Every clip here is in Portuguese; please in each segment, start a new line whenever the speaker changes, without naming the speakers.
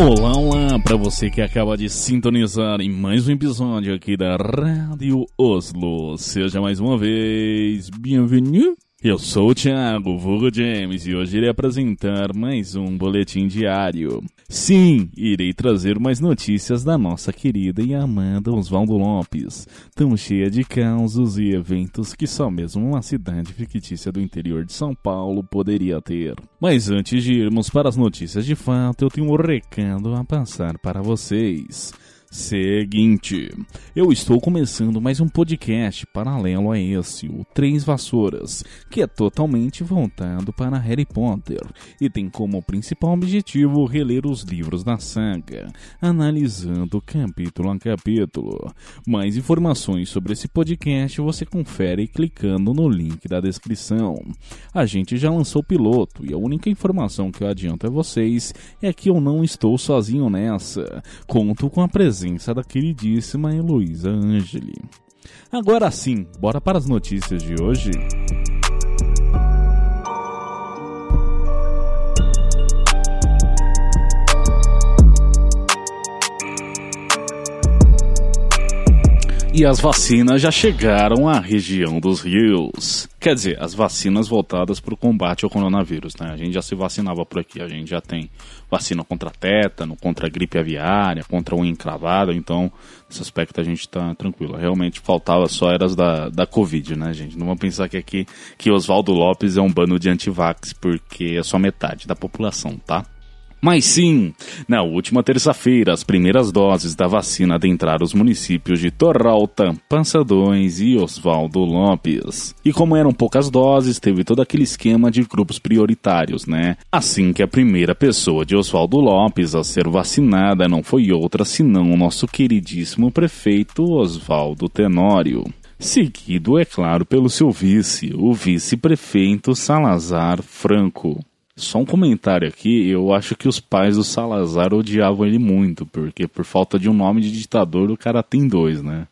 Olá, olá, para você que acaba de sintonizar em mais um episódio aqui da Rádio Oslo. Seja mais uma vez bem-vindo. Eu sou o Thiago Vulgo James e hoje irei apresentar mais um boletim diário. Sim, irei trazer mais notícias da nossa querida e amada Oswaldo Lopes, tão cheia de causos e eventos que só mesmo uma cidade fictícia do interior de São Paulo poderia ter. Mas antes de irmos para as notícias de fato, eu tenho um recado a passar para vocês. Seguinte, eu estou começando mais um podcast paralelo a esse, o Três Vassouras, que é totalmente voltado para Harry Potter e tem como principal objetivo reler os livros da saga, analisando capítulo a capítulo. Mais informações sobre esse podcast você confere clicando no link da descrição. A gente já lançou o piloto e a única informação que eu adianto a vocês é que eu não estou sozinho nessa. Conto com a presença presença da queridíssima Heloísa Angeli. Agora sim, bora para as notícias de hoje. E as vacinas já chegaram à região dos rios. Quer dizer, as vacinas voltadas para o combate ao coronavírus, né? A gente já se vacinava por aqui, a gente já tem vacina contra tétano, contra gripe aviária, contra o encravado, então nesse aspecto a gente está tranquilo. Realmente faltava só eras da, da Covid, né, gente? Não vamos pensar que aqui que Oswaldo Lopes é um bando de antivax, porque é só metade da população, tá? Mas sim, na última terça-feira, as primeiras doses da vacina adentraram os municípios de Torralta, Pançadões e Oswaldo Lopes. E como eram poucas doses, teve todo aquele esquema de grupos prioritários, né? Assim que a primeira pessoa de Oswaldo Lopes a ser vacinada não foi outra senão o nosso queridíssimo prefeito Oswaldo Tenório seguido, é claro, pelo seu vice, o vice-prefeito Salazar Franco. Só um comentário aqui, eu acho que os pais do Salazar odiavam ele muito, porque por falta de um nome de ditador o cara tem dois, né?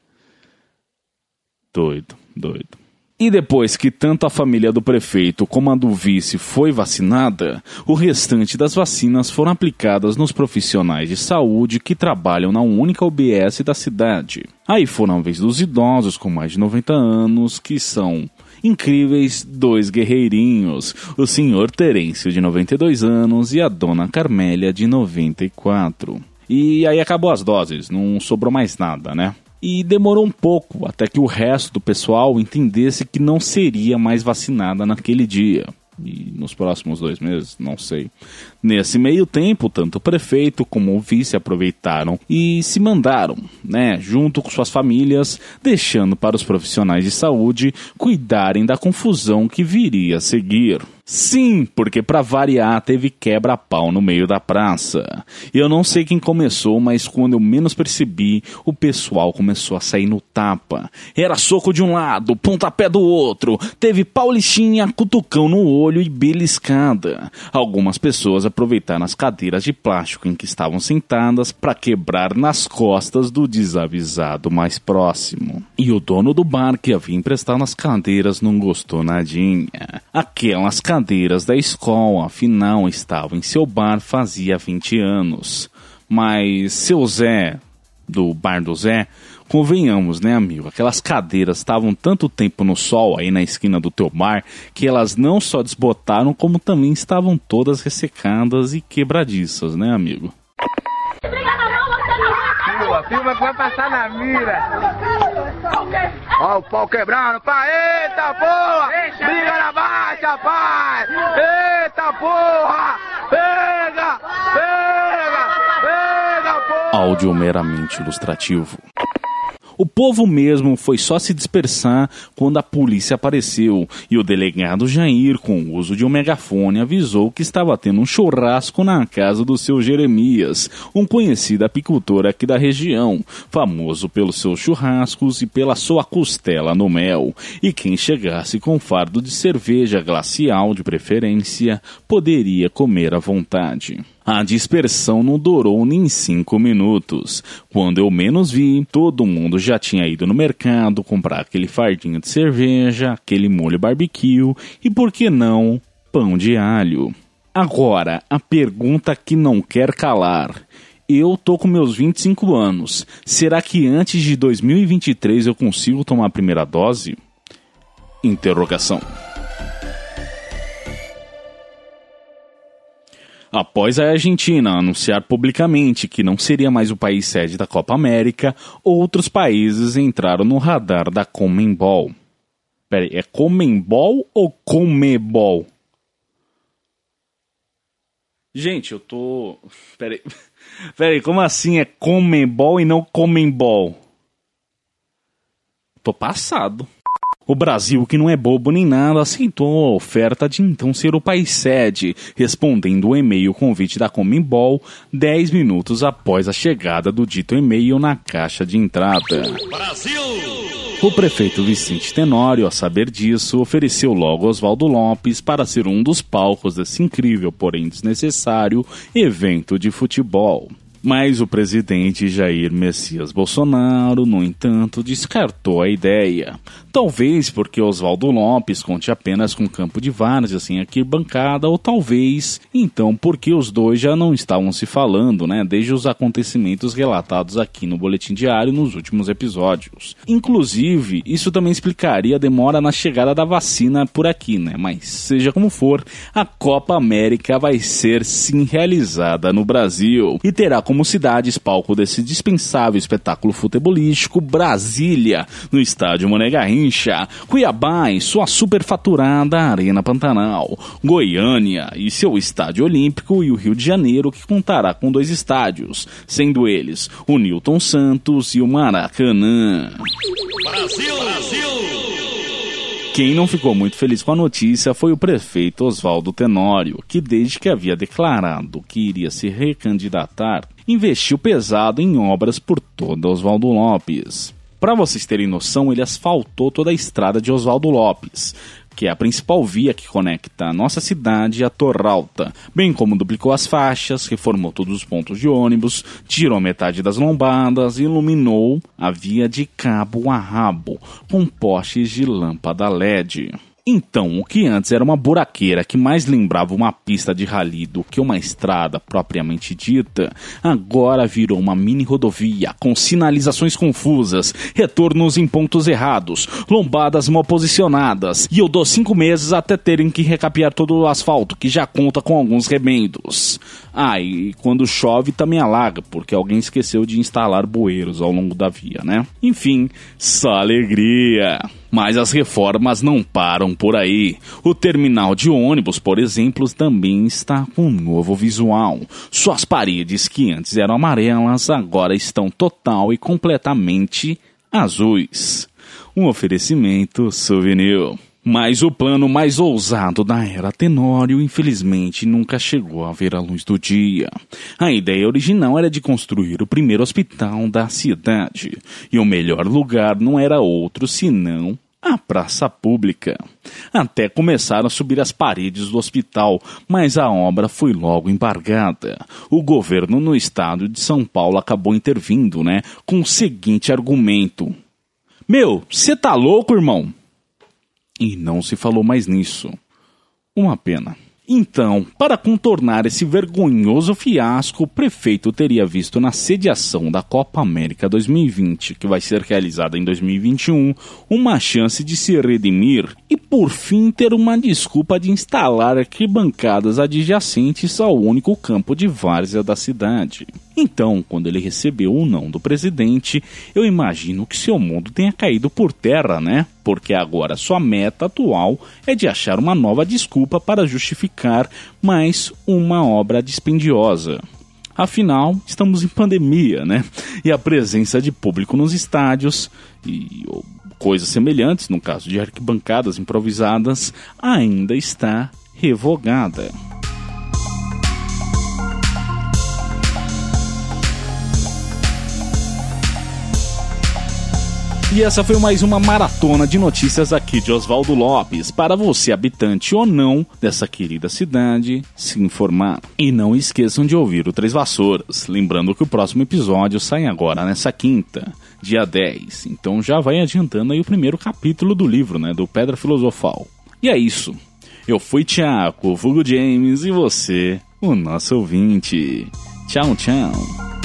Doido, doido. E depois que tanto a família do prefeito como a do vice foi vacinada, o restante das vacinas foram aplicadas nos profissionais de saúde que trabalham na única UBS da cidade. Aí foram a vez dos idosos com mais de 90 anos, que são incríveis dois guerreirinhos, o senhor Terêncio de 92 anos e a dona Carmélia de 94. E aí acabou as doses, não sobrou mais nada, né? E demorou um pouco até que o resto do pessoal entendesse que não seria mais vacinada naquele dia e nos próximos dois meses, não sei. Nesse meio tempo, tanto o prefeito como o vice aproveitaram e se mandaram, né, junto com suas famílias, deixando para os profissionais de saúde cuidarem da confusão que viria a seguir. Sim, porque para variar teve quebra-pau no meio da praça. Eu não sei quem começou, mas quando eu menos percebi, o pessoal começou a sair no tapa. Era soco de um lado, pontapé do outro, teve paulistinha, cutucão no olho e beliscada. Algumas pessoas aproveitaram as cadeiras de plástico em que estavam sentadas para quebrar nas costas do desavisado mais próximo. E o dono do bar que havia emprestado as cadeiras não gostou nadinha. Aquelas cadeiras cadeiras da escola, afinal estavam em seu bar fazia 20 anos. Mas seu Zé, do bar do Zé, convenhamos, né, amigo? Aquelas cadeiras estavam tanto tempo no sol aí na esquina do teu bar que elas não só desbotaram, como também estavam todas ressecadas e quebradiças, né, amigo?
Filma, filma que vai passar na mira. Ó o pau quebrando, pai. Eita porra! Briga na baixa, pai! Eita porra! Pega! Pega! Pega, porra!
Áudio meramente ilustrativo. O povo mesmo foi só se dispersar quando a polícia apareceu e o delegado Jair, com o uso de um megafone, avisou que estava tendo um churrasco na casa do seu Jeremias, um conhecido apicultor aqui da região, famoso pelos seus churrascos e pela sua costela no mel. E quem chegasse com fardo de cerveja glacial de preferência poderia comer à vontade. A dispersão não durou nem cinco minutos. Quando eu menos vi, todo mundo já tinha ido no mercado comprar aquele fardinho de cerveja, aquele molho barbecue e, por que não, pão de alho. Agora, a pergunta que não quer calar. Eu tô com meus 25 anos. Será que antes de 2023 eu consigo tomar a primeira dose? Interrogação. Após a Argentina anunciar publicamente que não seria mais o país sede da Copa América, outros países entraram no radar da Comembol. Peraí, é Comembol ou Comebol? Gente, eu tô. Peraí. Peraí, como assim é Comembol e não Comembol? Tô passado. O Brasil, que não é bobo nem nada, aceitou a oferta de então ser o país sede, respondendo o e-mail convite da Comembol 10 minutos após a chegada do dito e-mail na caixa de entrada. Brasil! O prefeito Vicente Tenório, a saber disso, ofereceu logo Oswaldo Lopes para ser um dos palcos desse incrível, porém desnecessário, evento de futebol. Mas o presidente Jair Messias Bolsonaro, no entanto, descartou a ideia. Talvez porque Oswaldo Lopes conte apenas com campo de várzea sem arquibancada, ou talvez, então, porque os dois já não estavam se falando, né, desde os acontecimentos relatados aqui no Boletim Diário nos últimos episódios. Inclusive, isso também explicaria a demora na chegada da vacina por aqui, né, mas seja como for, a Copa América vai ser sim realizada no Brasil e terá como cidades palco desse dispensável espetáculo futebolístico Brasília, no estádio Mané Garrincha, Cuiabá e sua superfaturada Arena Pantanal, Goiânia e seu estádio olímpico e o Rio de Janeiro que contará com dois estádios, sendo eles o Newton Santos e o Maracanã. Brasil! Brasil! Quem não ficou muito feliz com a notícia foi o prefeito Oswaldo Tenório, que desde que havia declarado que iria se recandidatar, investiu pesado em obras por toda Oswaldo Lopes. Para vocês terem noção, ele asfaltou toda a estrada de Oswaldo Lopes, que é a principal via que conecta a nossa cidade à Torralta, bem como duplicou as faixas, reformou todos os pontos de ônibus, tirou metade das lombadas e iluminou a via de cabo a rabo, com postes de lâmpada LED. Então, o que antes era uma buraqueira que mais lembrava uma pista de rally do que uma estrada propriamente dita, agora virou uma mini rodovia com sinalizações confusas, retornos em pontos errados, lombadas mal posicionadas, e eu dou cinco meses até terem que recapear todo o asfalto, que já conta com alguns remendos. Ah, e quando chove também alaga, porque alguém esqueceu de instalar bueiros ao longo da via, né? Enfim, só alegria. Mas as reformas não param por aí. O terminal de ônibus, por exemplo, também está com um novo visual. Suas paredes, que antes eram amarelas, agora estão total e completamente azuis. Um oferecimento souvenir. Mas o plano mais ousado da era Tenório, infelizmente, nunca chegou a ver a luz do dia. A ideia original era de construir o primeiro hospital da cidade. E o melhor lugar não era outro senão a praça pública. Até começaram a subir as paredes do hospital, mas a obra foi logo embargada. O governo no estado de São Paulo acabou intervindo, né, com o seguinte argumento: Meu, você tá louco, irmão? E não se falou mais nisso. Uma pena. Então, para contornar esse vergonhoso fiasco, o prefeito teria visto na sediação da Copa América 2020, que vai ser realizada em 2021, uma chance de se redimir e, por fim, ter uma desculpa de instalar arquibancadas adjacentes ao único campo de várzea da cidade. Então, quando ele recebeu o não do presidente, eu imagino que seu mundo tenha caído por terra, né? Porque agora sua meta atual é de achar uma nova desculpa para justificar mais uma obra dispendiosa. Afinal, estamos em pandemia, né? E a presença de público nos estádios e coisas semelhantes, no caso de arquibancadas improvisadas, ainda está revogada. E essa foi mais uma maratona de notícias aqui de Oswaldo Lopes, para você, habitante ou não dessa querida cidade, se informar. E não esqueçam de ouvir o Três Vassouras, lembrando que o próximo episódio sai agora nessa quinta, dia 10. Então já vai adiantando aí o primeiro capítulo do livro, né, do Pedra Filosofal. E é isso. Eu fui Tiago, Fugo James e você, o nosso ouvinte. Tchau, tchau.